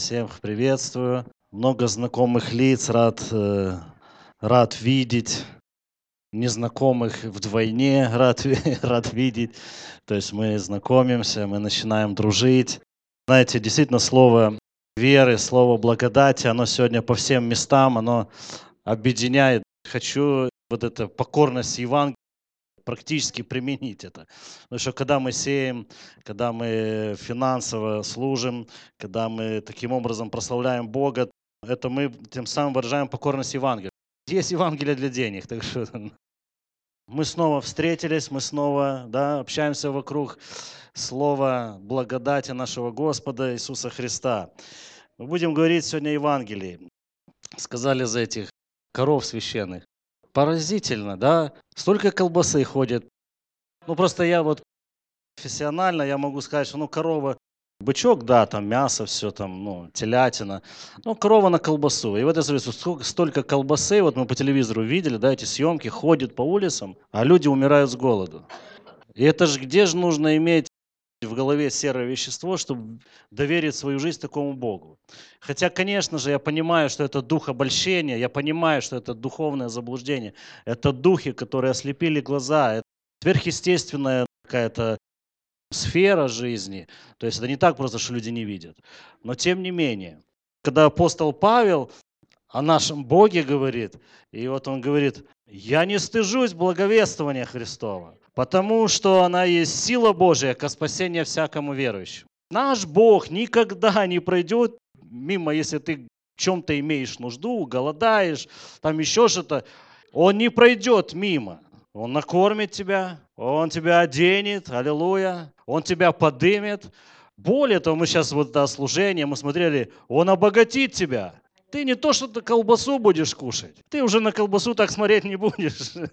Всех приветствую. Много знакомых лиц, рад, э, рад видеть. Незнакомых вдвойне рад, рад видеть. То есть мы знакомимся, мы начинаем дружить. Знаете, действительно, слово веры, слово благодати, оно сегодня по всем местам, оно объединяет. Хочу вот эта покорность Евангелия практически применить это. Потому что когда мы сеем, когда мы финансово служим, когда мы таким образом прославляем Бога, это мы тем самым выражаем покорность Евангелию. Есть Евангелие для денег, так что мы снова встретились, мы снова да, общаемся вокруг слова благодати нашего Господа Иисуса Христа. Мы будем говорить сегодня о Евангелии. Сказали за этих коров священных поразительно, да? Столько колбасы ходит. Ну, просто я вот профессионально, я могу сказать, что, ну, корова, бычок, да, там мясо, все там, ну, телятина. Ну, корова на колбасу. И вот я смотрю, сколько, столько колбасы, вот мы по телевизору видели, да, эти съемки, ходят по улицам, а люди умирают с голоду. И это же где же нужно иметь в голове серое вещество, чтобы доверить свою жизнь такому Богу. Хотя, конечно же, я понимаю, что это дух обольщения, я понимаю, что это духовное заблуждение, это духи, которые ослепили глаза, это сверхъестественная какая-то сфера жизни. То есть это не так просто, что люди не видят. Но тем не менее, когда апостол Павел о нашем Боге говорит, и вот он говорит, я не стыжусь благовествования Христова, потому что она есть сила Божия ко спасению всякому верующему. Наш Бог никогда не пройдет мимо, если ты чем-то имеешь нужду, голодаешь, там еще что-то. Он не пройдет мимо. Он накормит тебя, Он тебя оденет, аллилуйя, Он тебя подымет. Более того, мы сейчас вот до служения, мы смотрели, Он обогатит тебя. Ты не то, что ты колбасу будешь кушать, ты уже на колбасу так смотреть не будешь.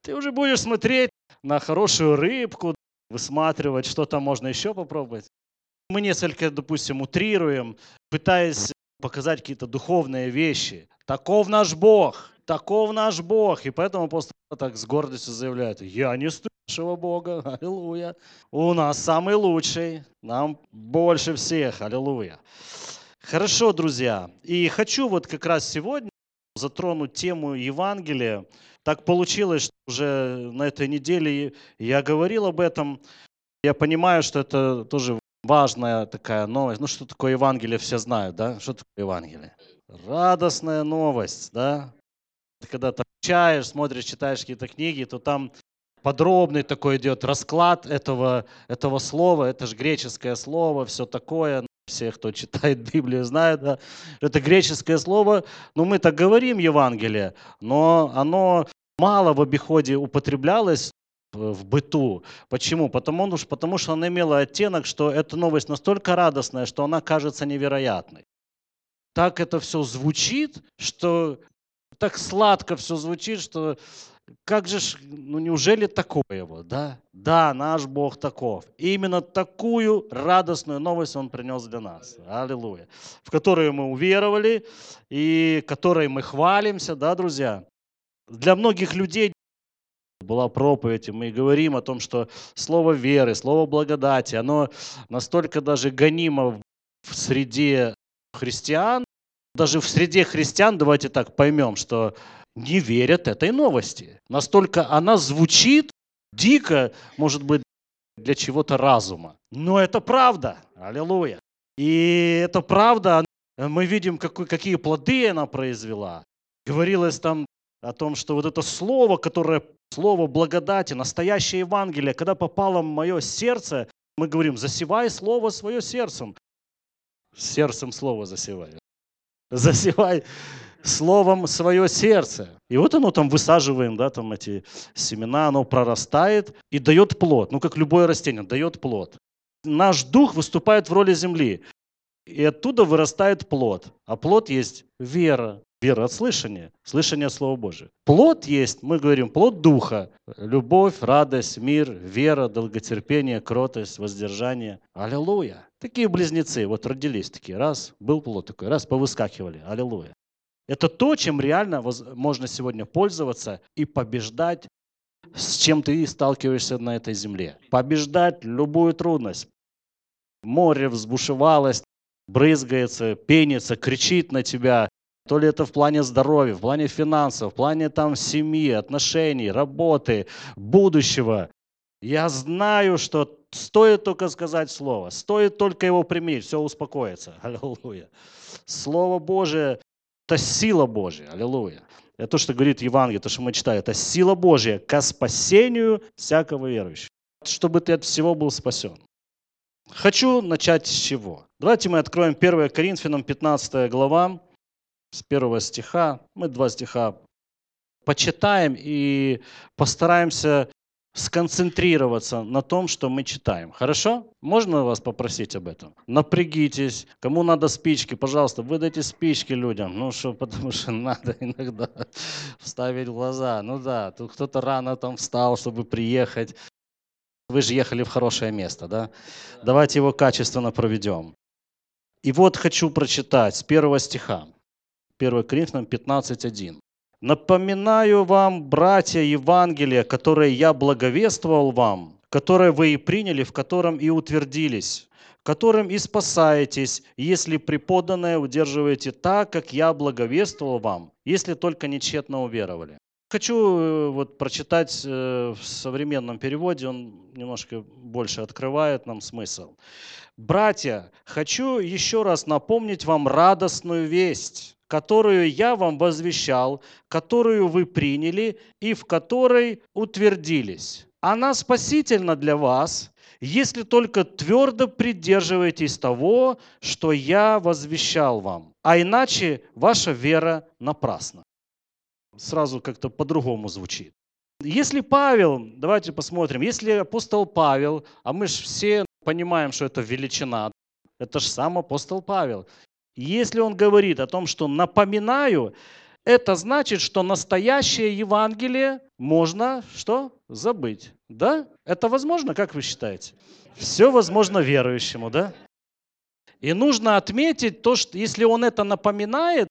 Ты уже будешь смотреть на хорошую рыбку, высматривать, что там можно еще попробовать. Мы несколько, допустим, утрируем, пытаясь показать какие-то духовные вещи. Таков наш Бог, таков наш Бог. И поэтому апостол так с гордостью заявляет, я не стыд Бога, аллилуйя. У нас самый лучший, нам больше всех, аллилуйя. Хорошо, друзья. И хочу вот как раз сегодня затронуть тему Евангелия, так получилось, что уже на этой неделе я говорил об этом. Я понимаю, что это тоже важная такая новость. Ну, что такое Евангелие, все знают, да? Что такое Евангелие? Радостная новость, да? Когда ты чаешь, смотришь, читаешь какие-то книги, то там подробный такой идет расклад этого, этого слова. Это же греческое слово, все такое. Все, кто читает Библию, знают, да? это греческое слово. Ну, мы так говорим Евангелие, но оно мало в обиходе употреблялось в быту. Почему? Потому, потому что она имела оттенок, что эта новость настолько радостная, что она кажется невероятной. Так это все звучит, что так сладко все звучит, что как же, ну неужели такое вот, да? Да, наш Бог таков. И именно такую радостную новость Он принес для нас. Аллилуйя. В которую мы уверовали и которой мы хвалимся, да, друзья? Для многих людей была проповедь, и мы говорим о том, что слово веры, слово благодати, оно настолько даже гонимо в среде христиан, даже в среде христиан, давайте так поймем, что не верят этой новости. Настолько она звучит дико, может быть, для чего-то разума. Но это правда. Аллилуйя. И это правда. Мы видим, какие плоды она произвела. Говорилось там о том, что вот это слово, которое слово благодати, настоящее Евангелие, когда попало в мое сердце, мы говорим, засевай слово свое сердцем. Сердцем слово засевай. Засевай словом свое сердце. И вот оно там высаживаем, да, там эти семена, оно прорастает и дает плод. Ну, как любое растение, дает плод. Наш дух выступает в роли земли. И оттуда вырастает плод. А плод есть вера, Вера от слышания, слышание Слова Божия. Плод есть, мы говорим, плод Духа. Любовь, радость, мир, вера, долготерпение, кротость, воздержание. Аллилуйя. Такие близнецы вот родились такие. Раз, был плод такой, раз, повыскакивали. Аллилуйя. Это то, чем реально можно сегодня пользоваться и побеждать, с чем ты сталкиваешься на этой земле. Побеждать любую трудность. Море взбушевалось, брызгается, пенится, кричит на тебя, то ли это в плане здоровья, в плане финансов, в плане там семьи, отношений, работы, будущего. Я знаю, что стоит только сказать слово, стоит только его применить, все успокоится. Аллилуйя. Слово Божие – это сила Божья. Аллилуйя. Это то, что говорит Евангелие, то, что мы читаем. Это сила Божья ко спасению всякого верующего. Чтобы ты от всего был спасен. Хочу начать с чего? Давайте мы откроем 1 Коринфянам 15 глава, с первого стиха. Мы два стиха почитаем и постараемся сконцентрироваться на том, что мы читаем. Хорошо? Можно вас попросить об этом? Напрягитесь. Кому надо спички, пожалуйста, выдайте спички людям. Ну что, потому что надо иногда вставить глаза. Ну да, тут кто-то рано там встал, чтобы приехать. Вы же ехали в хорошее место, да? Давайте его качественно проведем. И вот хочу прочитать с первого стиха. 1 Коринфянам 15.1. Напоминаю вам, братья, Евангелие, которое я благовествовал вам, которое вы и приняли, в котором и утвердились, которым и спасаетесь, если преподанное удерживаете так, как я благовествовал вам, если только нечетно уверовали. Хочу э, вот прочитать э, в современном переводе, он немножко больше открывает нам смысл. Братья, хочу еще раз напомнить вам радостную весть которую я вам возвещал, которую вы приняли и в которой утвердились. Она спасительна для вас, если только твердо придерживаетесь того, что я возвещал вам. А иначе ваша вера напрасна. Сразу как-то по-другому звучит. Если Павел, давайте посмотрим, если апостол Павел, а мы же все понимаем, что это величина, это же сам апостол Павел. Если он говорит о том, что напоминаю, это значит, что настоящее Евангелие можно что? Забыть. Да? Это возможно, как вы считаете? Все возможно верующему, да? И нужно отметить то, что если он это напоминает,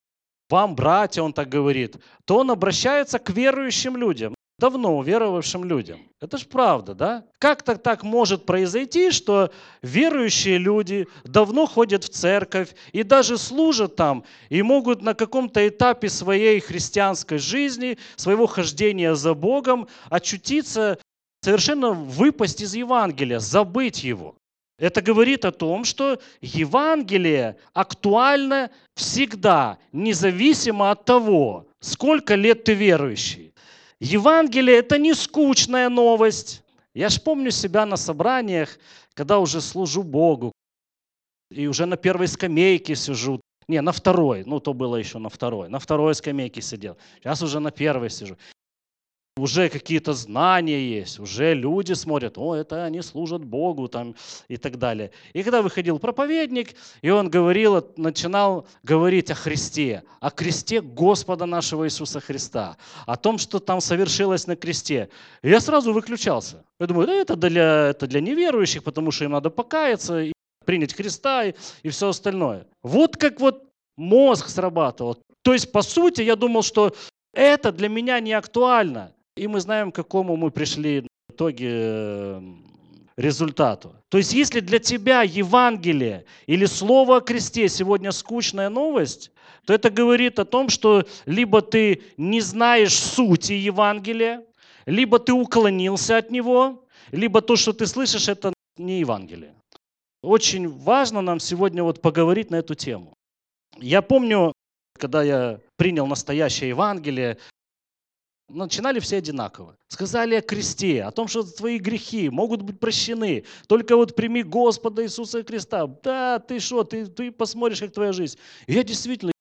вам, братья, он так говорит, то он обращается к верующим людям давно уверовавшим людям. Это же правда, да? Как так, так может произойти, что верующие люди давно ходят в церковь и даже служат там, и могут на каком-то этапе своей христианской жизни, своего хождения за Богом очутиться, совершенно выпасть из Евангелия, забыть его. Это говорит о том, что Евангелие актуально всегда, независимо от того, сколько лет ты верующий. Евангелие – это не скучная новость. Я ж помню себя на собраниях, когда уже служу Богу, и уже на первой скамейке сижу. Не, на второй, ну то было еще на второй. На второй скамейке сидел. Сейчас уже на первой сижу уже какие-то знания есть, уже люди смотрят, о, это они служат Богу там и так далее. И когда выходил проповедник, и он говорил, начинал говорить о Христе, о кресте Господа нашего Иисуса Христа, о том, что там совершилось на кресте, я сразу выключался. Я думаю, да это для, это для неверующих, потому что им надо покаяться, и принять Христа и, и все остальное. Вот как вот мозг срабатывал. То есть, по сути, я думал, что это для меня не актуально. И мы знаем, к какому мы пришли в итоге э, результату. То есть если для тебя Евангелие или Слово о кресте сегодня скучная новость, то это говорит о том, что либо ты не знаешь сути Евангелия, либо ты уклонился от него, либо то, что ты слышишь, это не Евангелие. Очень важно нам сегодня вот поговорить на эту тему. Я помню, когда я принял настоящее Евангелие, Начинали все одинаково. Сказали о кресте, о том, что твои грехи могут быть прощены. Только вот прими Господа Иисуса Христа. Да, ты что, ты, ты посмотришь, как твоя жизнь. Я действительно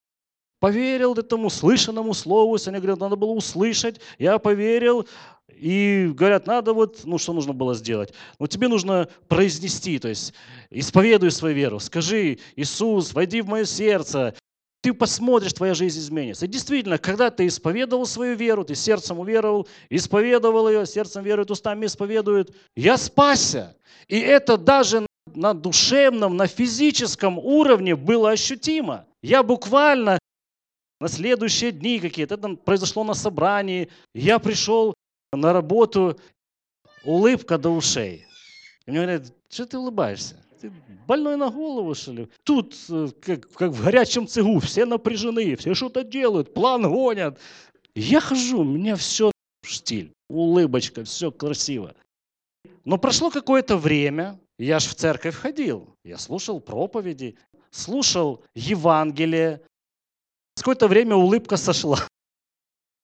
поверил этому слышанному слову. Они говорят, надо было услышать. Я поверил. И говорят, надо вот, ну что нужно было сделать? Ну тебе нужно произнести, то есть исповедуй свою веру. Скажи, Иисус, войди в мое сердце, ты посмотришь, твоя жизнь изменится. И действительно, когда ты исповедовал свою веру, ты сердцем уверовал, исповедовал ее, сердцем верует, устами исповедует, я спасся. И это даже на душевном, на физическом уровне было ощутимо. Я буквально на следующие дни какие-то, это произошло на собрании, я пришел на работу, улыбка до ушей. И мне говорят, что ты улыбаешься? Ты больной на голову, что ли? Тут, э, как, как в горячем цеху, все напряжены, все что-то делают, план гонят. Я хожу, у меня все стиль, улыбочка, все красиво. Но прошло какое-то время, я же в церковь ходил, я слушал проповеди, слушал Евангелие. Какое-то время улыбка сошла.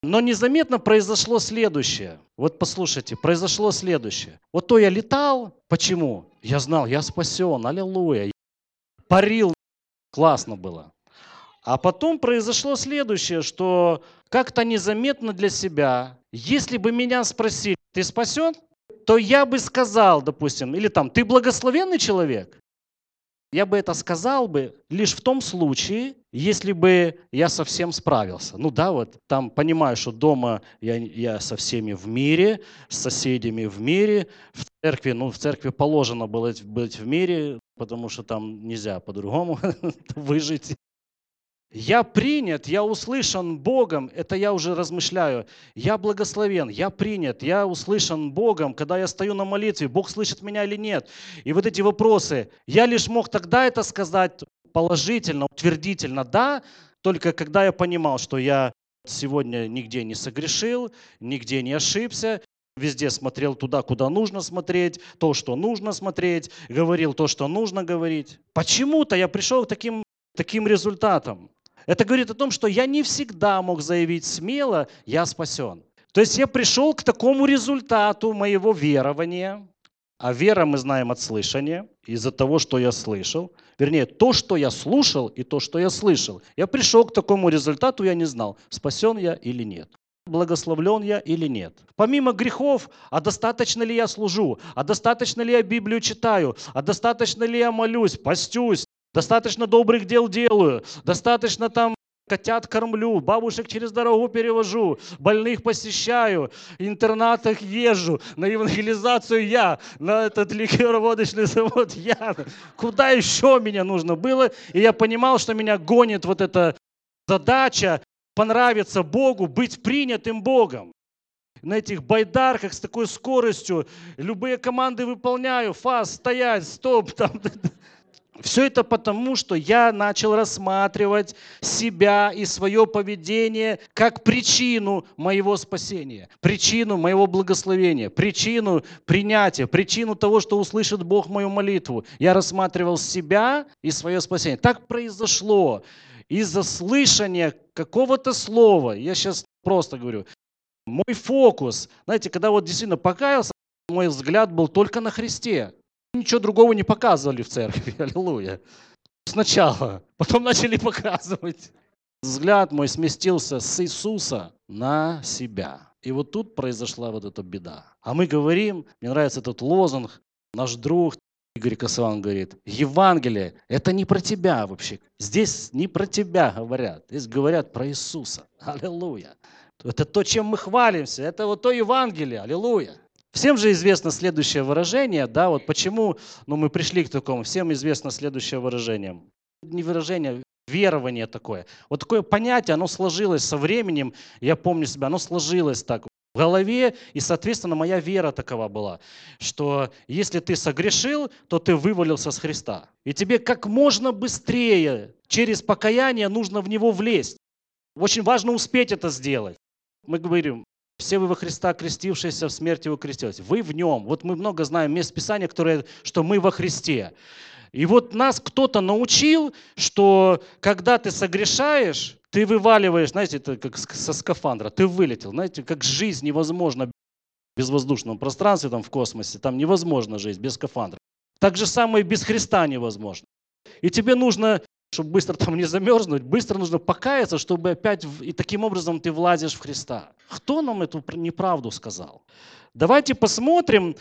Но незаметно произошло следующее. Вот послушайте, произошло следующее. Вот то я летал, почему? Я знал, я спасен, аллилуйя. Парил, классно было. А потом произошло следующее, что как-то незаметно для себя, если бы меня спросили, ты спасен? То я бы сказал, допустим, или там, ты благословенный человек? Я бы это сказал бы лишь в том случае, если бы я совсем справился. Ну да, вот там понимаю, что дома я, я со всеми в мире, с соседями в мире, в церкви, ну в церкви положено было быть в мире, потому что там нельзя по-другому выжить. Я принят, я услышан Богом, это я уже размышляю. Я благословен, я принят, я услышан Богом, когда я стою на молитве, Бог слышит меня или нет. И вот эти вопросы, я лишь мог тогда это сказать положительно, утвердительно, да, только когда я понимал, что я сегодня нигде не согрешил, нигде не ошибся, везде смотрел туда, куда нужно смотреть, то, что нужно смотреть, говорил то, что нужно говорить. Почему-то я пришел к таким, таким результатам. Это говорит о том, что я не всегда мог заявить смело, я спасен. То есть я пришел к такому результату моего верования, а вера мы знаем от слышания, из-за того, что я слышал. Вернее, то, что я слушал и то, что я слышал. Я пришел к такому результату, я не знал, спасен я или нет благословлен я или нет. Помимо грехов, а достаточно ли я служу, а достаточно ли я Библию читаю, а достаточно ли я молюсь, постюсь, Достаточно добрых дел делаю, достаточно там котят кормлю, бабушек через дорогу перевожу, больных посещаю, интернатах езжу, на евангелизацию я, на этот ликероводочный завод я. Куда еще меня нужно было? И я понимал, что меня гонит вот эта задача понравиться Богу, быть принятым Богом. На этих байдарках с такой скоростью любые команды выполняю, фас, стоять, стоп, там, Все это потому, что я начал рассматривать себя и свое поведение как причину моего спасения, причину моего благословения, причину принятия, причину того, что услышит Бог мою молитву. Я рассматривал себя и свое спасение. Так произошло из-за слышания какого-то слова. Я сейчас просто говорю. Мой фокус, знаете, когда вот действительно покаялся, мой взгляд был только на Христе. Ничего другого не показывали в церкви. Аллилуйя. Сначала. Потом начали показывать. Взгляд мой сместился с Иисуса на себя. И вот тут произошла вот эта беда. А мы говорим, мне нравится этот лозунг, наш друг Игорь Косован говорит, Евангелие – это не про тебя вообще. Здесь не про тебя говорят. Здесь говорят про Иисуса. Аллилуйя. Это то, чем мы хвалимся. Это вот то Евангелие. Аллилуйя. Всем же известно следующее выражение, да, вот почему ну, мы пришли к такому, всем известно следующее выражение. Не выражение, верование такое. Вот такое понятие, оно сложилось со временем, я помню себя, оно сложилось так в голове, и, соответственно, моя вера такова была, что если ты согрешил, то ты вывалился с Христа. И тебе как можно быстрее через покаяние нужно в него влезть. Очень важно успеть это сделать. Мы говорим, все вы во Христа, крестившиеся, в смерти его крестились. Вы в нем. Вот мы много знаем мест Писания, которые, что мы во Христе. И вот нас кто-то научил, что когда ты согрешаешь, ты вываливаешь, знаете, это как со скафандра, ты вылетел. Знаете, как жизнь невозможна в безвоздушном пространстве, там в космосе, там невозможно жить без скафандра. Так же самое и без Христа невозможно. И тебе нужно чтобы быстро там не замерзнуть, быстро нужно покаяться, чтобы опять, и таким образом ты влазишь в Христа. Кто нам эту неправду сказал? Давайте посмотрим,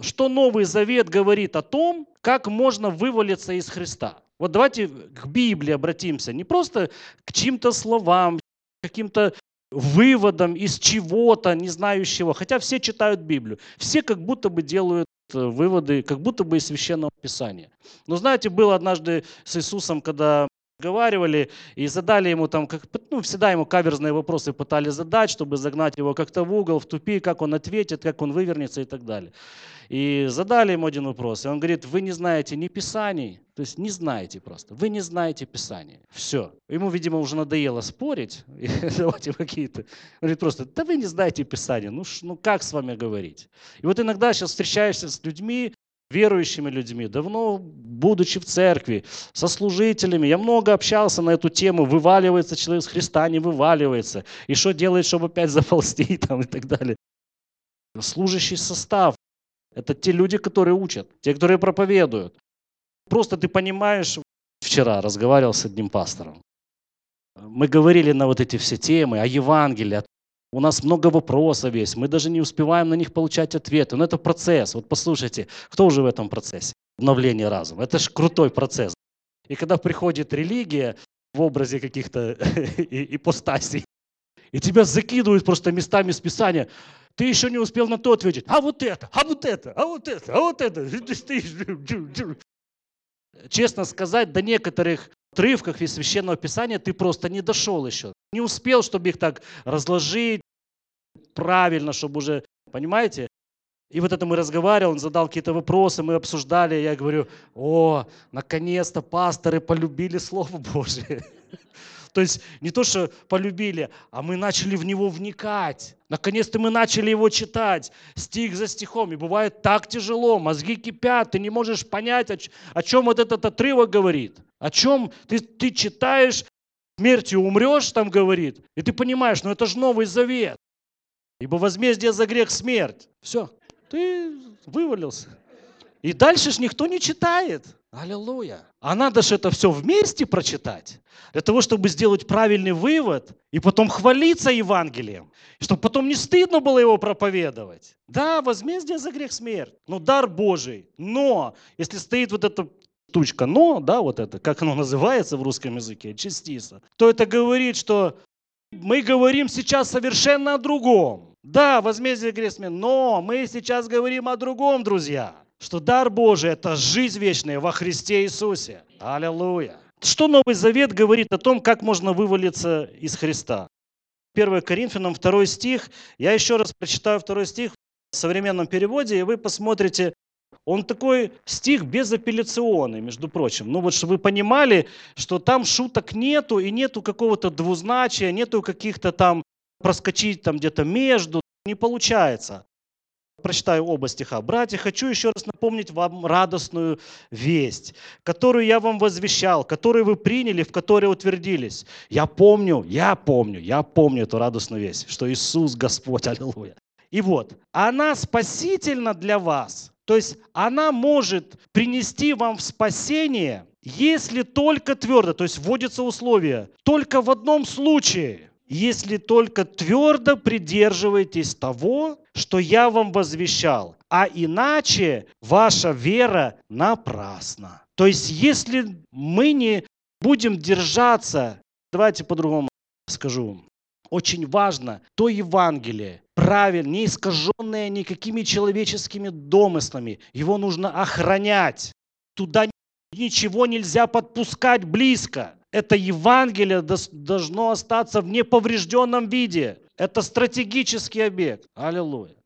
что Новый Завет говорит о том, как можно вывалиться из Христа. Вот давайте к Библии обратимся, не просто к чьим-то словам, каким-то выводам из чего-то не знающего, хотя все читают Библию, все как будто бы делают выводы, как будто бы из Священного Писания. Но знаете, было однажды с Иисусом, когда разговаривали и задали ему там, как, ну, всегда ему каверзные вопросы пытались задать, чтобы загнать его как-то в угол, в тупик, как он ответит, как он вывернется и так далее. И задали ему один вопрос, и он говорит, вы не знаете ни Писаний, то есть не знаете просто, вы не знаете Писаний. Все. Ему, видимо, уже надоело спорить, давайте какие-то. Он говорит просто, да вы не знаете Писания, ну, ну как с вами говорить? И вот иногда сейчас встречаешься с людьми, верующими людьми, давно будучи в церкви, со служителями. Я много общался на эту тему, вываливается человек с Христа, не вываливается. И что делает, чтобы опять заползти там, и так далее. Служащий состав – это те люди, которые учат, те, которые проповедуют. Просто ты понимаешь, вчера разговаривал с одним пастором. Мы говорили на вот эти все темы о Евангелии, у нас много вопросов есть, мы даже не успеваем на них получать ответы. Но это процесс. Вот послушайте, кто уже в этом процессе? Обновление разума. Это же крутой процесс. И когда приходит религия в образе каких-то ипостасей, и тебя закидывают просто местами с Писания, ты еще не успел на то ответить. А вот это, а вот это, а вот это, а вот это. Честно сказать, до некоторых отрывках из Священного Писания ты просто не дошел еще. Не успел, чтобы их так разложить правильно, чтобы уже, понимаете? И вот это мы разговаривали, он задал какие-то вопросы, мы обсуждали, я говорю, о, наконец-то пасторы полюбили Слово Божие. То есть не то, что полюбили, а мы начали в него вникать. Наконец-то мы начали его читать, стих за стихом. И бывает так тяжело, мозги кипят, ты не можешь понять, о, о чем вот этот отрывок говорит. О чем ты, ты читаешь, смертью умрешь, там говорит, и ты понимаешь, ну это же Новый Завет. Ибо возмездие за грех смерть. Все, ты вывалился. И дальше ж никто не читает. Аллилуйя. А надо же это все вместе прочитать, для того, чтобы сделать правильный вывод и потом хвалиться Евангелием, чтобы потом не стыдно было его проповедовать. Да, возмездие за грех смерть, но дар Божий. Но, если стоит вот эта штучка «но», да, вот это, как оно называется в русском языке, частица, то это говорит, что мы говорим сейчас совершенно о другом. Да, возмездие грех смерть, но мы сейчас говорим о другом, друзья что дар Божий – это жизнь вечная во Христе Иисусе. Аллилуйя. Что Новый Завет говорит о том, как можно вывалиться из Христа? 1 Коринфянам 2 стих. Я еще раз прочитаю 2 стих в современном переводе, и вы посмотрите, он такой стих безапелляционный, между прочим. Ну вот, чтобы вы понимали, что там шуток нету, и нету какого-то двузначия, нету каких-то там проскочить там где-то между. Не получается прочитаю оба стиха. «Братья, хочу еще раз напомнить вам радостную весть, которую я вам возвещал, которую вы приняли, в которой утвердились. Я помню, я помню, я помню эту радостную весть, что Иисус Господь, аллилуйя. И вот, она спасительна для вас, то есть она может принести вам в спасение, если только твердо, то есть вводится условие, только в одном случае – если только твердо придерживаетесь того, что я вам возвещал, а иначе ваша вера напрасна. То есть если мы не будем держаться, давайте по-другому скажу, очень важно то Евангелие, правильно, не искаженное никакими человеческими домыслами, его нужно охранять. Туда ничего нельзя подпускать близко это Евангелие должно остаться в неповрежденном виде. Это стратегический объект. Аллилуйя.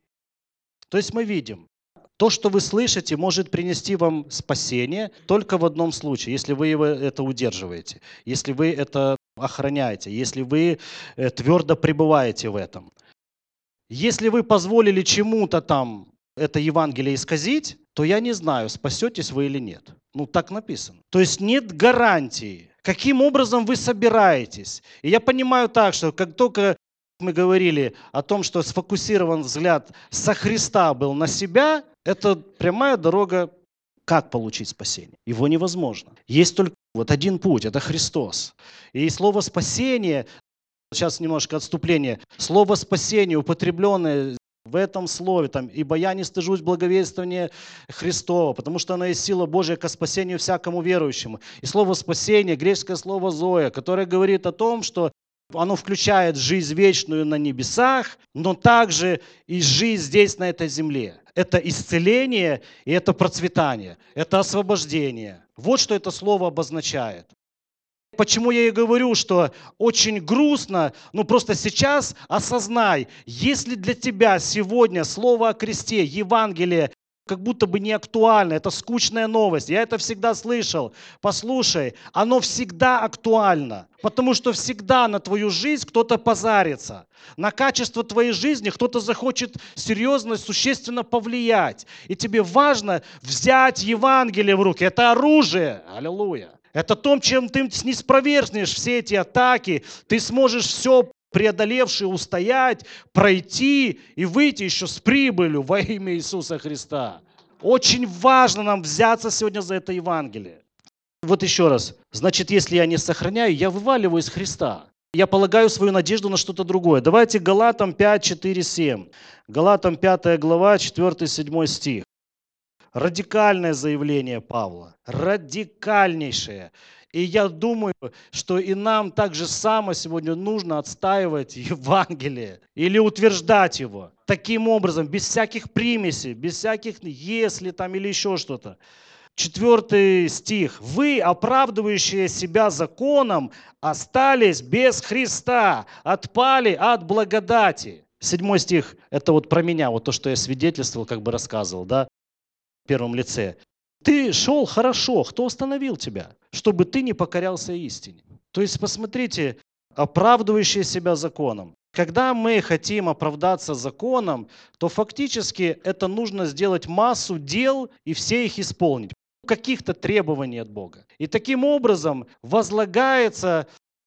То есть мы видим, то, что вы слышите, может принести вам спасение только в одном случае, если вы это удерживаете, если вы это охраняете, если вы э, твердо пребываете в этом. Если вы позволили чему-то там это Евангелие исказить, то я не знаю, спасетесь вы или нет. Ну, так написано. То есть нет гарантии, каким образом вы собираетесь. И я понимаю так, что как только мы говорили о том, что сфокусирован взгляд со Христа был на себя, это прямая дорога, как получить спасение. Его невозможно. Есть только вот один путь, это Христос. И слово спасение, сейчас немножко отступление, слово спасение, употребленное в этом слове, там, ибо я не стыжусь благовествования Христова, потому что оно есть сила Божия ко спасению всякому верующему. И слово спасение, греческое слово зоя, которое говорит о том, что оно включает жизнь вечную на небесах, но также и жизнь здесь, на этой земле. Это исцеление и это процветание, это освобождение. Вот что это слово обозначает. Почему я и говорю, что очень грустно, ну просто сейчас осознай, если для тебя сегодня слово о кресте, Евангелие, как будто бы не актуально, это скучная новость. Я это всегда слышал. Послушай, оно всегда актуально, потому что всегда на твою жизнь кто-то позарится. На качество твоей жизни кто-то захочет серьезно, существенно повлиять. И тебе важно взять Евангелие в руки. Это оружие. Аллилуйя. Это то, чем ты не спровергнешь все эти атаки. Ты сможешь все преодолевший устоять, пройти и выйти еще с прибылью во имя Иисуса Христа. Очень важно нам взяться сегодня за это Евангелие. Вот еще раз. Значит, если я не сохраняю, я вываливаю из Христа. Я полагаю свою надежду на что-то другое. Давайте Галатам 5, 4, 7. Галатам 5 глава, 4-7 стих. Радикальное заявление Павла. Радикальнейшее. И я думаю, что и нам так же само сегодня нужно отстаивать Евангелие или утверждать его. Таким образом, без всяких примесей, без всяких «если» там или еще что-то. Четвертый стих. «Вы, оправдывающие себя законом, остались без Христа, отпали от благодати». Седьмой стих – это вот про меня, вот то, что я свидетельствовал, как бы рассказывал, да, первом лице. Ты шел хорошо, кто остановил тебя, чтобы ты не покорялся истине? То есть, посмотрите, оправдывающие себя законом. Когда мы хотим оправдаться законом, то фактически это нужно сделать массу дел и все их исполнить каких-то требований от Бога. И таким образом возлагается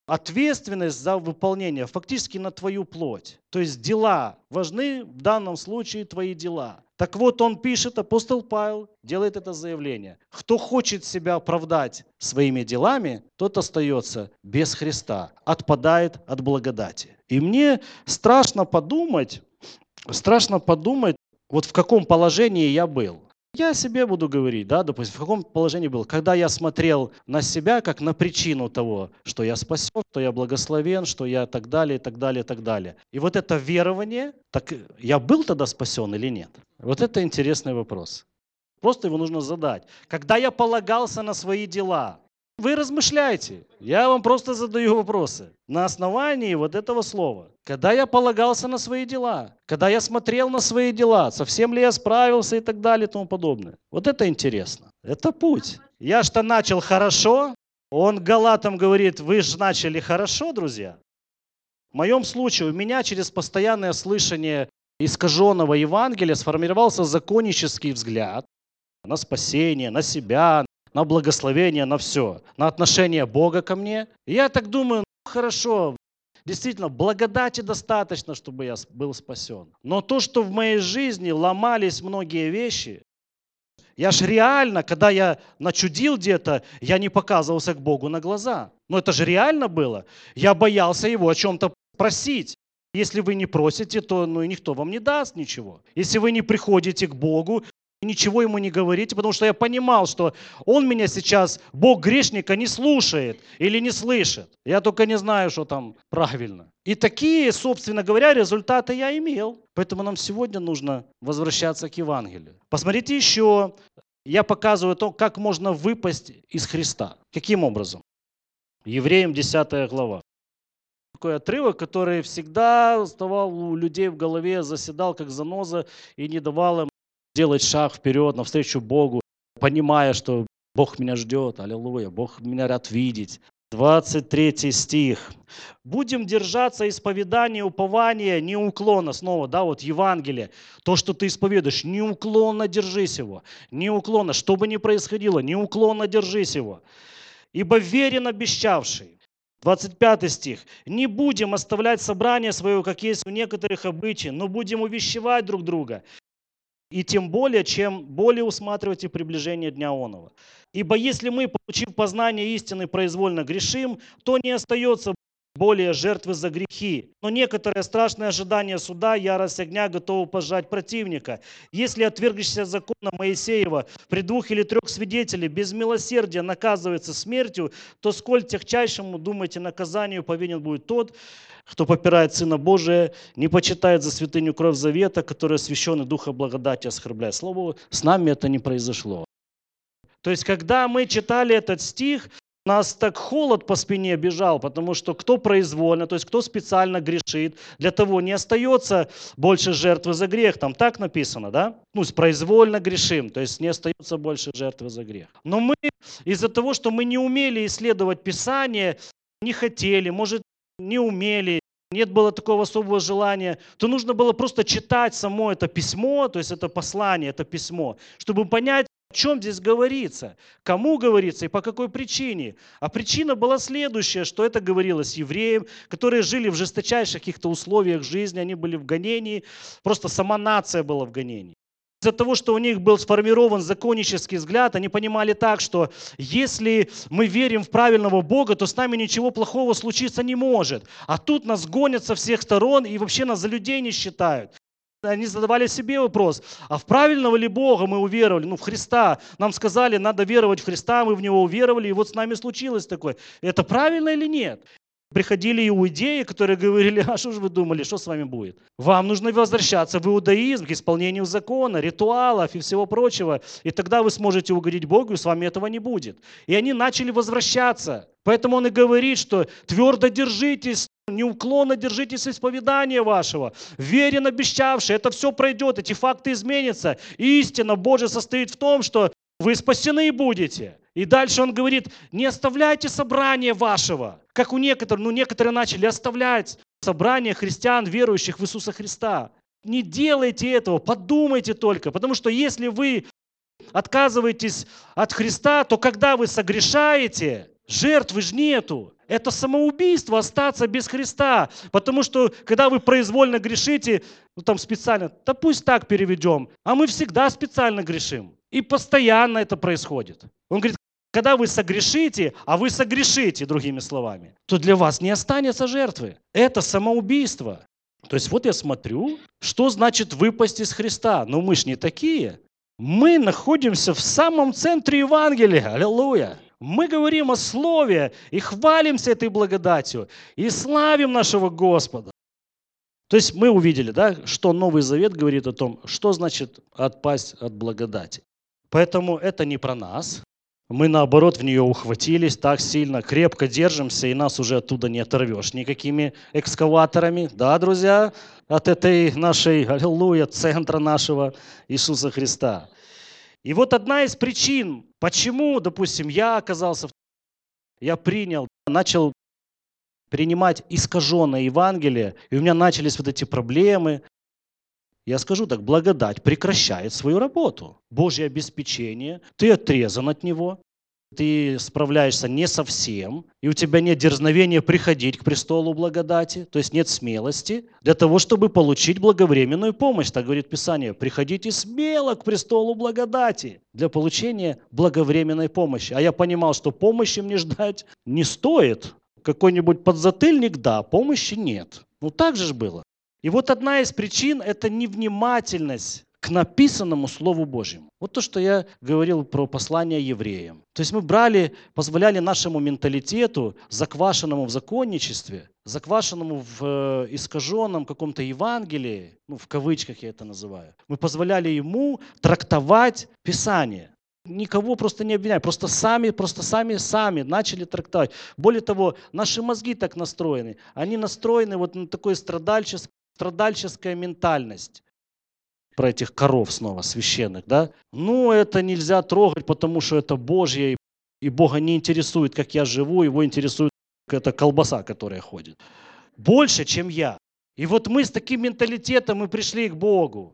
ответственность за выполнение фактически на твою плоть. То есть дела важны, в данном случае твои дела. Так вот, он пишет, апостол Павел делает это заявление. Кто хочет себя оправдать своими делами, тот остается без Христа, отпадает от благодати. И мне страшно подумать, страшно подумать, вот в каком положении я был. Я себе буду говорить, да, допустим, в каком положении был, когда я смотрел на себя как на причину того, что я спасен, что я благословен, что я так далее, и так далее, и так далее. И вот это верование, так я был тогда спасен или нет? Вот это интересный вопрос. Просто его нужно задать. Когда я полагался на свои дела, вы размышляете. Я вам просто задаю вопросы. На основании вот этого слова. Когда я полагался на свои дела, когда я смотрел на свои дела, совсем ли я справился и так далее и тому подобное. Вот это интересно. Это путь. Я что начал хорошо, он галатам говорит, вы же начали хорошо, друзья. В моем случае у меня через постоянное слышание искаженного Евангелия сформировался законнический взгляд на спасение, на себя, на благословение, на все, на отношение Бога ко мне. И я так думаю, ну хорошо, действительно, благодати достаточно, чтобы я был спасен. Но то, что в моей жизни ломались многие вещи, я ж реально, когда я начудил где-то, я не показывался к Богу на глаза. Но это же реально было. Я боялся Его о чем-то просить. Если вы не просите, то ну, и никто вам не даст ничего. Если вы не приходите к Богу, ничего ему не говорите, потому что я понимал, что он меня сейчас, Бог грешника, не слушает или не слышит. Я только не знаю, что там правильно. И такие, собственно говоря, результаты я имел. Поэтому нам сегодня нужно возвращаться к Евангелию. Посмотрите еще, я показываю то, как можно выпасть из Христа. Каким образом? Евреям 10 глава. Такой отрывок, который всегда оставал у людей в голове, заседал как заноза и не давал им делать шаг вперед навстречу Богу, понимая, что Бог меня ждет, аллилуйя, Бог меня рад видеть. 23 стих. Будем держаться исповедания, упования неуклонно. Снова, да, вот Евангелие. То, что ты исповедуешь, неуклонно держись его. Неуклонно, что бы ни происходило, неуклонно держись его. Ибо верен обещавший. 25 стих. «Не будем оставлять собрание свое, как есть у некоторых обычаев, но будем увещевать друг друга, и тем более, чем более усматривайте приближение Дня Онова. Ибо если мы, получив познание истины, произвольно грешим, то не остается более жертвы за грехи. Но некоторое страшное ожидание суда, ярость огня готовы пожать противника. Если отвергнешься закона Моисеева при двух или трех свидетелей без милосердия наказывается смертью, то сколь техчайшему, думайте, наказанию повинен будет тот, кто попирает Сына Божия, не почитает за святыню кровь завета, которая освящена Духа благодати оскорбляет. Слово, с нами это не произошло. То есть, когда мы читали этот стих, У нас так холод по спине бежал, потому что кто произвольно, то есть кто специально грешит, для того не остается больше жертвы за грех. Там так написано, да? Ну, произвольно грешим, то есть не остается больше жертвы за грех. Но мы из-за того, что мы не умели исследовать Писание, не хотели, может, не умели, нет было такого особого желания, то нужно было просто читать само это письмо, то есть это послание, это письмо, чтобы понять, о чем здесь говорится, кому говорится и по какой причине. А причина была следующая, что это говорилось евреям, которые жили в жесточайших каких-то условиях жизни, они были в гонении, просто сама нация была в гонении. Из-за того, что у них был сформирован законнический взгляд, они понимали так, что если мы верим в правильного Бога, то с нами ничего плохого случиться не может. А тут нас гонят со всех сторон и вообще нас за людей не считают. Они задавали себе вопрос, а в правильного ли Бога мы уверовали? Ну, в Христа. Нам сказали, надо веровать в Христа, мы в Него уверовали, и вот с нами случилось такое. Это правильно или нет? Приходили иудеи, которые говорили, а что же вы думали, что с вами будет? Вам нужно возвращаться в иудаизм, к исполнению закона, ритуалов и всего прочего. И тогда вы сможете угодить Богу, и с вами этого не будет. И они начали возвращаться. Поэтому он и говорит, что твердо держитесь неуклонно держитесь исповедания вашего, верен обещавший, это все пройдет, эти факты изменятся. истина Божья состоит в том, что вы спасены будете. И дальше он говорит, не оставляйте собрание вашего, как у некоторых, ну некоторые начали оставлять собрание христиан, верующих в Иисуса Христа. Не делайте этого, подумайте только, потому что если вы отказываетесь от Христа, то когда вы согрешаете, жертвы же нету. Это самоубийство остаться без Христа. Потому что, когда вы произвольно грешите, ну там специально, да пусть так переведем, а мы всегда специально грешим. И постоянно это происходит. Он говорит, когда вы согрешите, а вы согрешите, другими словами, то для вас не останется жертвы. Это самоубийство. То есть вот я смотрю, что значит выпасть из Христа. Но мы ж не такие. Мы находимся в самом центре Евангелия. Аллилуйя. Мы говорим о Слове и хвалимся этой благодатью, и славим нашего Господа. То есть мы увидели, да, что Новый Завет говорит о том, что значит отпасть от благодати. Поэтому это не про нас. Мы, наоборот, в нее ухватились так сильно, крепко держимся, и нас уже оттуда не оторвешь никакими экскаваторами. Да, друзья, от этой нашей, аллилуйя, центра нашего Иисуса Христа. И вот одна из причин, почему, допустим, я оказался, в... я принял, начал принимать искаженное Евангелие, и у меня начались вот эти проблемы. Я скажу так, благодать прекращает свою работу. Божье обеспечение, ты отрезан от него, ты справляешься не совсем, и у тебя нет дерзновения приходить к престолу благодати, то есть нет смелости для того, чтобы получить благовременную помощь. Так говорит Писание, приходите смело к престолу благодати для получения благовременной помощи. А я понимал, что помощи мне ждать не стоит. Какой-нибудь подзатыльник, да, помощи нет. Ну так же ж было. И вот одна из причин – это невнимательность к написанному Слову Божьему. Вот то, что я говорил про послание евреям. То есть мы брали, позволяли нашему менталитету, заквашенному в законничестве, заквашенному в э, искаженном каком-то Евангелии, ну, в кавычках я это называю, мы позволяли ему трактовать Писание. Никого просто не обвиняю, просто сами, просто сами, сами начали трактовать. Более того, наши мозги так настроены. Они настроены вот на такой страдальческой, страдальческая ментальность про этих коров снова, священных, да? Ну, это нельзя трогать, потому что это Божье, и Бога не интересует, как я живу, его интересует эта колбаса, которая ходит. Больше, чем я. И вот мы с таким менталитетом мы пришли к Богу.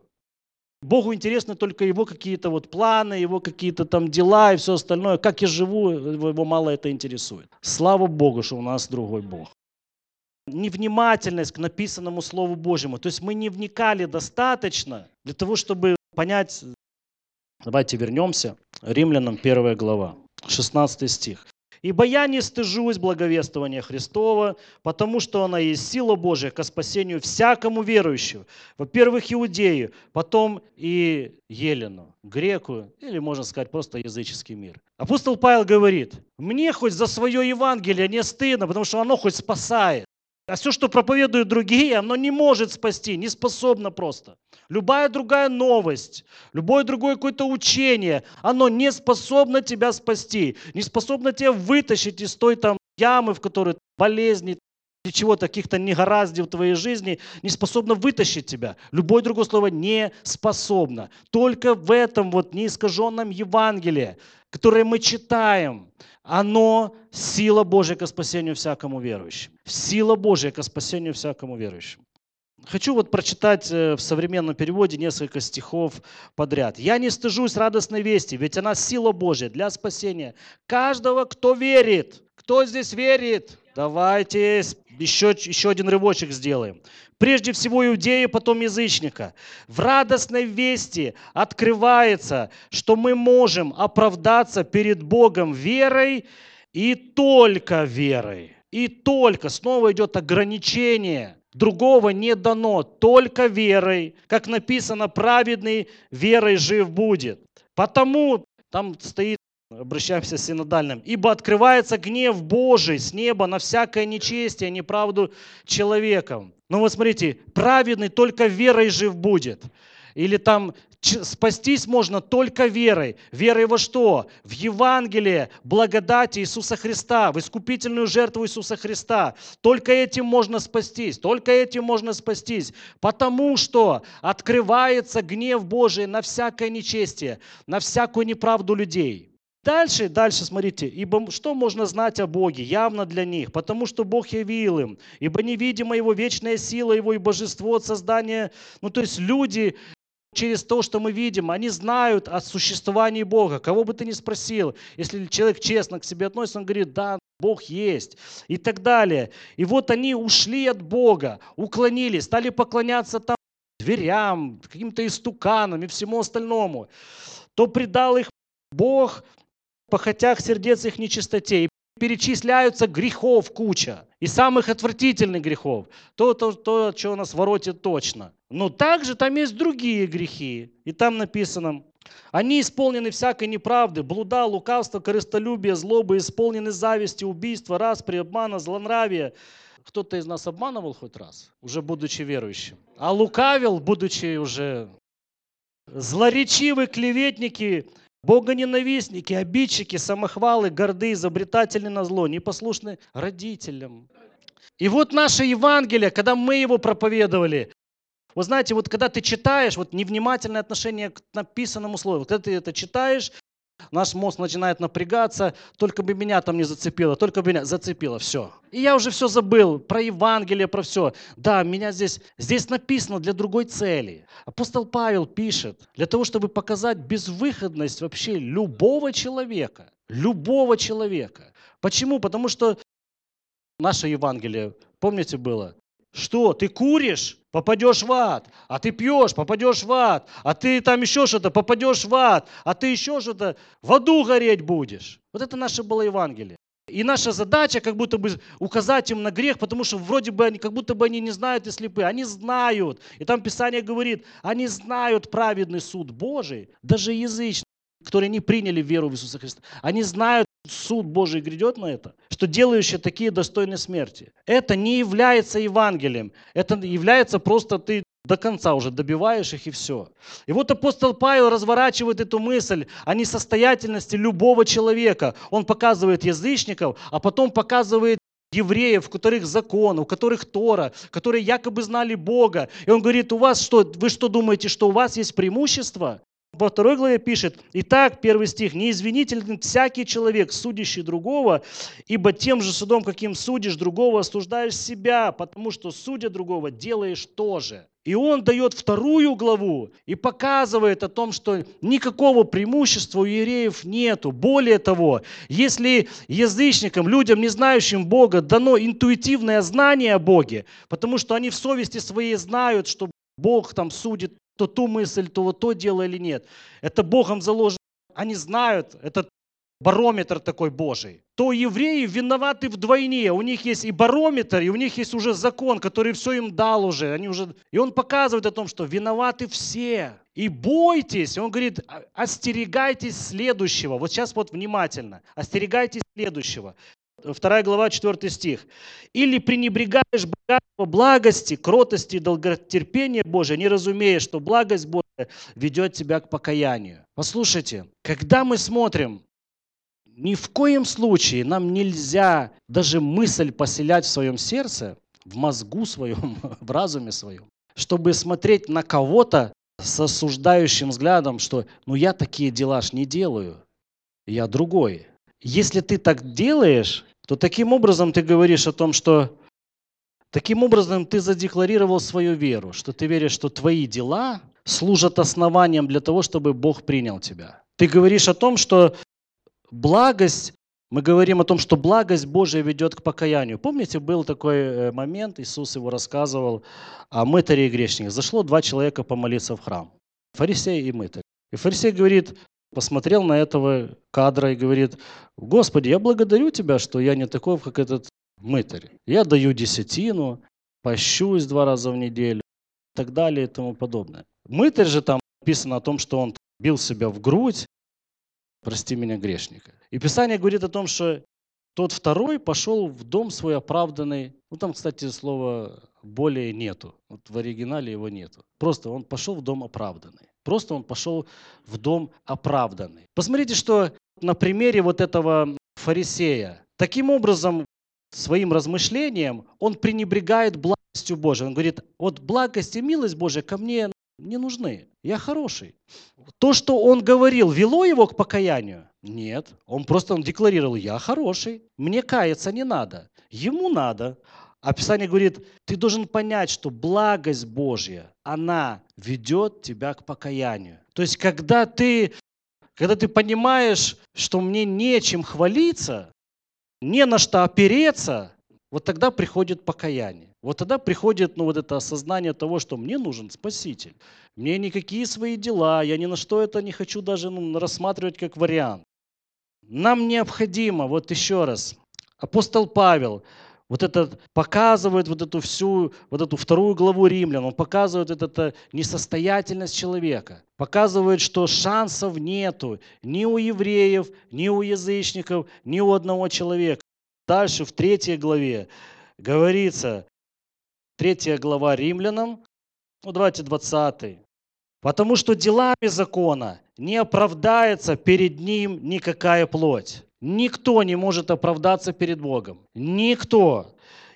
Богу интересны только его какие-то вот планы, его какие-то там дела и все остальное. Как я живу, его мало это интересует. Слава Богу, что у нас другой Бог невнимательность к написанному Слову Божьему. То есть мы не вникали достаточно для того, чтобы понять. Давайте вернемся. Римлянам 1 глава, 16 стих. «Ибо я не стыжусь благовествования Христова, потому что она есть сила Божия ко спасению всякому верующему. Во-первых, иудею, потом и елену, греку, или, можно сказать, просто языческий мир. Апостол Павел говорит, мне хоть за свое Евангелие не стыдно, потому что оно хоть спасает. А все, что проповедуют другие, оно не может спасти, не способно просто. Любая другая новость, любое другое какое-то учение, оно не способно тебя спасти, не способно тебя вытащить из той там ямы, в которой болезни, чего-то, каких-то негораздий в твоей жизни, не способно вытащить тебя. Любое другое слово не способно. Только в этом вот неискаженном Евангелии, которое мы читаем, оно сила Божья ко спасению всякому верующему. Сила Божья ко спасению всякому верующему. Хочу вот прочитать э, в современном переводе несколько стихов подряд. «Я не стыжусь радостной вести, ведь она сила Божья для спасения каждого, кто верит». Кто здесь верит? Давайте еще, еще один рывочек сделаем. Прежде всего иудея, потом язычника. В радостной вести открывается, что мы можем оправдаться перед Богом верой и только верой. И только, снова идет ограничение. Другого не дано, только верой. Как написано, праведный верой жив будет. Потому там стоит Обращаемся с синодальным. «Ибо открывается гнев Божий с неба на всякое нечестие, неправду человеком». Ну вот смотрите, праведный только верой жив будет. Или там спастись можно только верой. Верой во что? В Евангелие, благодати Иисуса Христа, в искупительную жертву Иисуса Христа. Только этим можно спастись, только этим можно спастись. Потому что открывается гнев Божий на всякое нечестие, на всякую неправду людей. Дальше, дальше, смотрите, ибо что можно знать о Боге? Явно для них, потому что Бог явил им, ибо невидима Его вечная сила, Его и божество от создания. Ну, то есть люди через то, что мы видим, они знают о существовании Бога. Кого бы ты ни спросил, если человек честно к себе относится, он говорит, да, Бог есть и так далее. И вот они ушли от Бога, уклонились, стали поклоняться там дверям, каким-то истуканам и всему остальному. То предал их Бог похотях сердец их нечистоте. И перечисляются грехов куча. И самых отвратительных грехов. То, то, то что нас воротит точно. Но также там есть другие грехи. И там написано, они исполнены всякой неправды, блуда, лукавства, корыстолюбия, злобы, исполнены зависти, убийства, распри, обмана, злонравия. Кто-то из нас обманывал хоть раз, уже будучи верующим. А лукавил, будучи уже злоречивы, клеветники, Богоненавистники, обидчики, самохвалы, горды, изобретатели на зло, непослушны родителям. И вот наше Евангелие, когда мы его проповедовали, вы знаете, вот когда ты читаешь, вот невнимательное отношение к написанному слову, когда ты это читаешь, Наш мозг начинает напрягаться, только бы меня там не зацепило, только бы меня зацепило, все. И я уже все забыл про Евангелие, про все. Да, меня здесь, здесь написано для другой цели. Апостол Павел пишет, для того, чтобы показать безвыходность вообще любого человека. Любого человека. Почему? Потому что наше Евангелие, помните, было? Что, ты куришь? попадешь в ад, а ты пьешь, попадешь в ад, а ты там еще что-то, попадешь в ад, а ты еще что-то, в аду гореть будешь. Вот это наше было Евангелие. И наша задача как будто бы указать им на грех, потому что вроде бы они, как будто бы они не знают и слепые. Они знают. И там Писание говорит, они знают праведный суд Божий, даже язычные, которые не приняли веру в Иисуса Христа. Они знают суд Божий грядет на это, что делающие такие достойны смерти. Это не является Евангелием, это является просто ты до конца уже добиваешь их и все. И вот апостол Павел разворачивает эту мысль о несостоятельности любого человека. Он показывает язычников, а потом показывает евреев, у которых закон, у которых Тора, которые якобы знали Бога. И он говорит, у вас что, вы что думаете, что у вас есть преимущество? Во второй главе пишет, «Итак, первый стих, неизвинителен всякий человек, судящий другого, ибо тем же судом, каким судишь другого, осуждаешь себя, потому что судя другого делаешь тоже». И он дает вторую главу и показывает о том, что никакого преимущества у евреев нету. Более того, если язычникам, людям, не знающим Бога, дано интуитивное знание о Боге, потому что они в совести своей знают, что Бог там судит то ту мысль, то вот то дело или нет. Это Богом заложено. Они знают, это барометр такой Божий. То евреи виноваты вдвойне. У них есть и барометр, и у них есть уже закон, который все им дал уже. Они уже... И он показывает о том, что виноваты все. И бойтесь, он говорит, остерегайтесь следующего. Вот сейчас вот внимательно. Остерегайтесь следующего. 2 глава, 4 стих. «Или пренебрегаешь богатство благости, кротости и долготерпения Божия, не разумея, что благость Божия ведет тебя к покаянию». Послушайте, когда мы смотрим, ни в коем случае нам нельзя даже мысль поселять в своем сердце, в мозгу своем, в разуме своем, чтобы смотреть на кого-то с осуждающим взглядом, что ну я такие дела ж не делаю, я другой. Если ты так делаешь, то таким образом ты говоришь о том, что таким образом ты задекларировал свою веру, что ты веришь, что твои дела служат основанием для того, чтобы Бог принял тебя. Ты говоришь о том, что благость, мы говорим о том, что благость Божия ведет к покаянию. Помните, был такой э, момент, Иисус его рассказывал о мытаре и грешнике. Зашло два человека помолиться в храм, фарисей и мытарь. И фарисей говорит, посмотрел на этого кадра и говорит, Господи, я благодарю Тебя, что я не такой, как этот мытарь. Я даю десятину, пощусь два раза в неделю и так далее и тому подобное. Мытарь же там написано о том, что он бил себя в грудь, прости меня, грешника. И Писание говорит о том, что тот второй пошел в дом свой оправданный. Ну там, кстати, слова более нету. Вот в оригинале его нету. Просто он пошел в дом оправданный. Просто он пошел в дом оправданный. Посмотрите, что на примере вот этого фарисея. Таким образом, своим размышлением он пренебрегает благостью Божией. Он говорит, вот благость и милость Божия ко мне не нужны. Я хороший. То, что он говорил, вело его к покаянию? Нет. Он просто он декларировал, я хороший, мне каяться не надо. Ему надо. А Писание говорит, ты должен понять, что благость Божья, она ведет тебя к покаянию. То есть, когда ты, когда ты понимаешь, что мне нечем хвалиться, не на что опереться, вот тогда приходит покаяние. Вот тогда приходит ну, вот это осознание того, что мне нужен Спаситель. Мне никакие свои дела, я ни на что это не хочу даже ну, рассматривать как вариант. Нам необходимо, вот еще раз, апостол Павел, вот этот показывает вот эту всю, вот эту вторую главу римлян, он показывает вот эту несостоятельность человека, показывает, что шансов нету ни у евреев, ни у язычников, ни у одного человека. Дальше в третьей главе говорится, третья глава римлянам, ну давайте 20 Потому что делами закона не оправдается перед ним никакая плоть. Никто не может оправдаться перед Богом. Никто.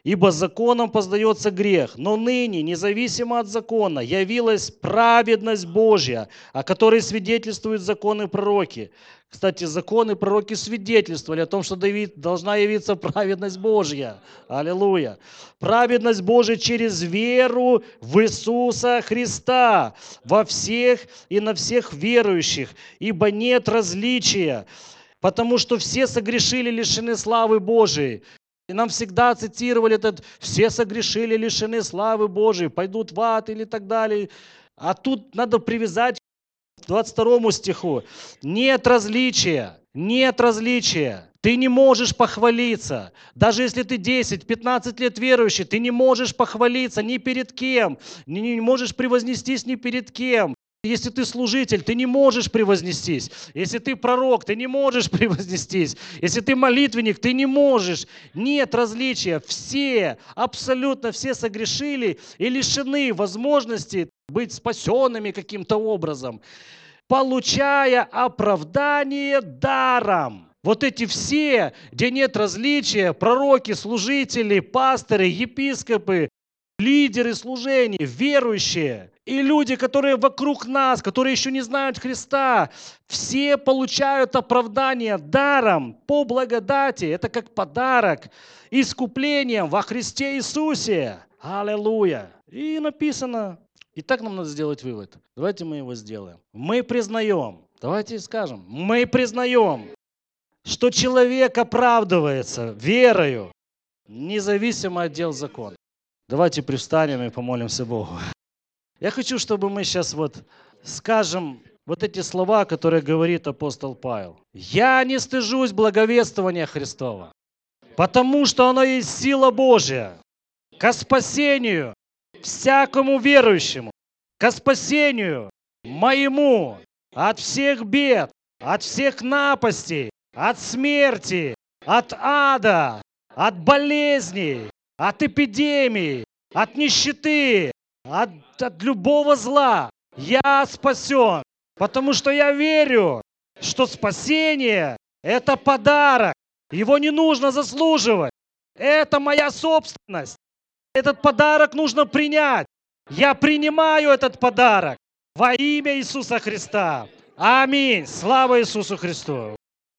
Ибо законом познается грех, но ныне, независимо от закона, явилась праведность Божья, о которой свидетельствуют законы пророки. Кстати, законы пророки свидетельствовали о том, что должна явиться праведность Божья. Аллилуйя. Праведность Божья через веру в Иисуса Христа во всех и на всех верующих, ибо нет различия потому что все согрешили, лишены славы Божией. И нам всегда цитировали этот «все согрешили, лишены славы Божией, пойдут в ад» или так далее. А тут надо привязать к 22 стиху. Нет различия, нет различия. Ты не можешь похвалиться. Даже если ты 10-15 лет верующий, ты не можешь похвалиться ни перед кем. Не можешь превознестись ни перед кем. Если ты служитель, ты не можешь превознестись. Если ты пророк, ты не можешь превознестись. Если ты молитвенник, ты не можешь. Нет различия. Все, абсолютно все согрешили и лишены возможности быть спасенными каким-то образом, получая оправдание даром. Вот эти все, где нет различия, пророки, служители, пасторы, епископы, лидеры служений, верующие и люди, которые вокруг нас, которые еще не знают Христа, все получают оправдание даром, по благодати. Это как подарок, искуплением во Христе Иисусе. Аллилуйя. И написано, и так нам надо сделать вывод. Давайте мы его сделаем. Мы признаем, давайте скажем, мы признаем, что человек оправдывается верою, независимо от дел закона. Давайте привстанем и помолимся Богу. Я хочу, чтобы мы сейчас вот скажем вот эти слова, которые говорит апостол Павел. «Я не стыжусь благовествования Христова, потому что оно есть сила Божья ко спасению всякому верующему, ко спасению моему от всех бед, от всех напастей, от смерти, от ада, от болезней, от эпидемий, от нищеты, от, от любого зла. Я спасен, потому что я верю, что спасение – это подарок. Его не нужно заслуживать. Это моя собственность. Этот подарок нужно принять. Я принимаю этот подарок во имя Иисуса Христа. Аминь. Слава Иисусу Христу.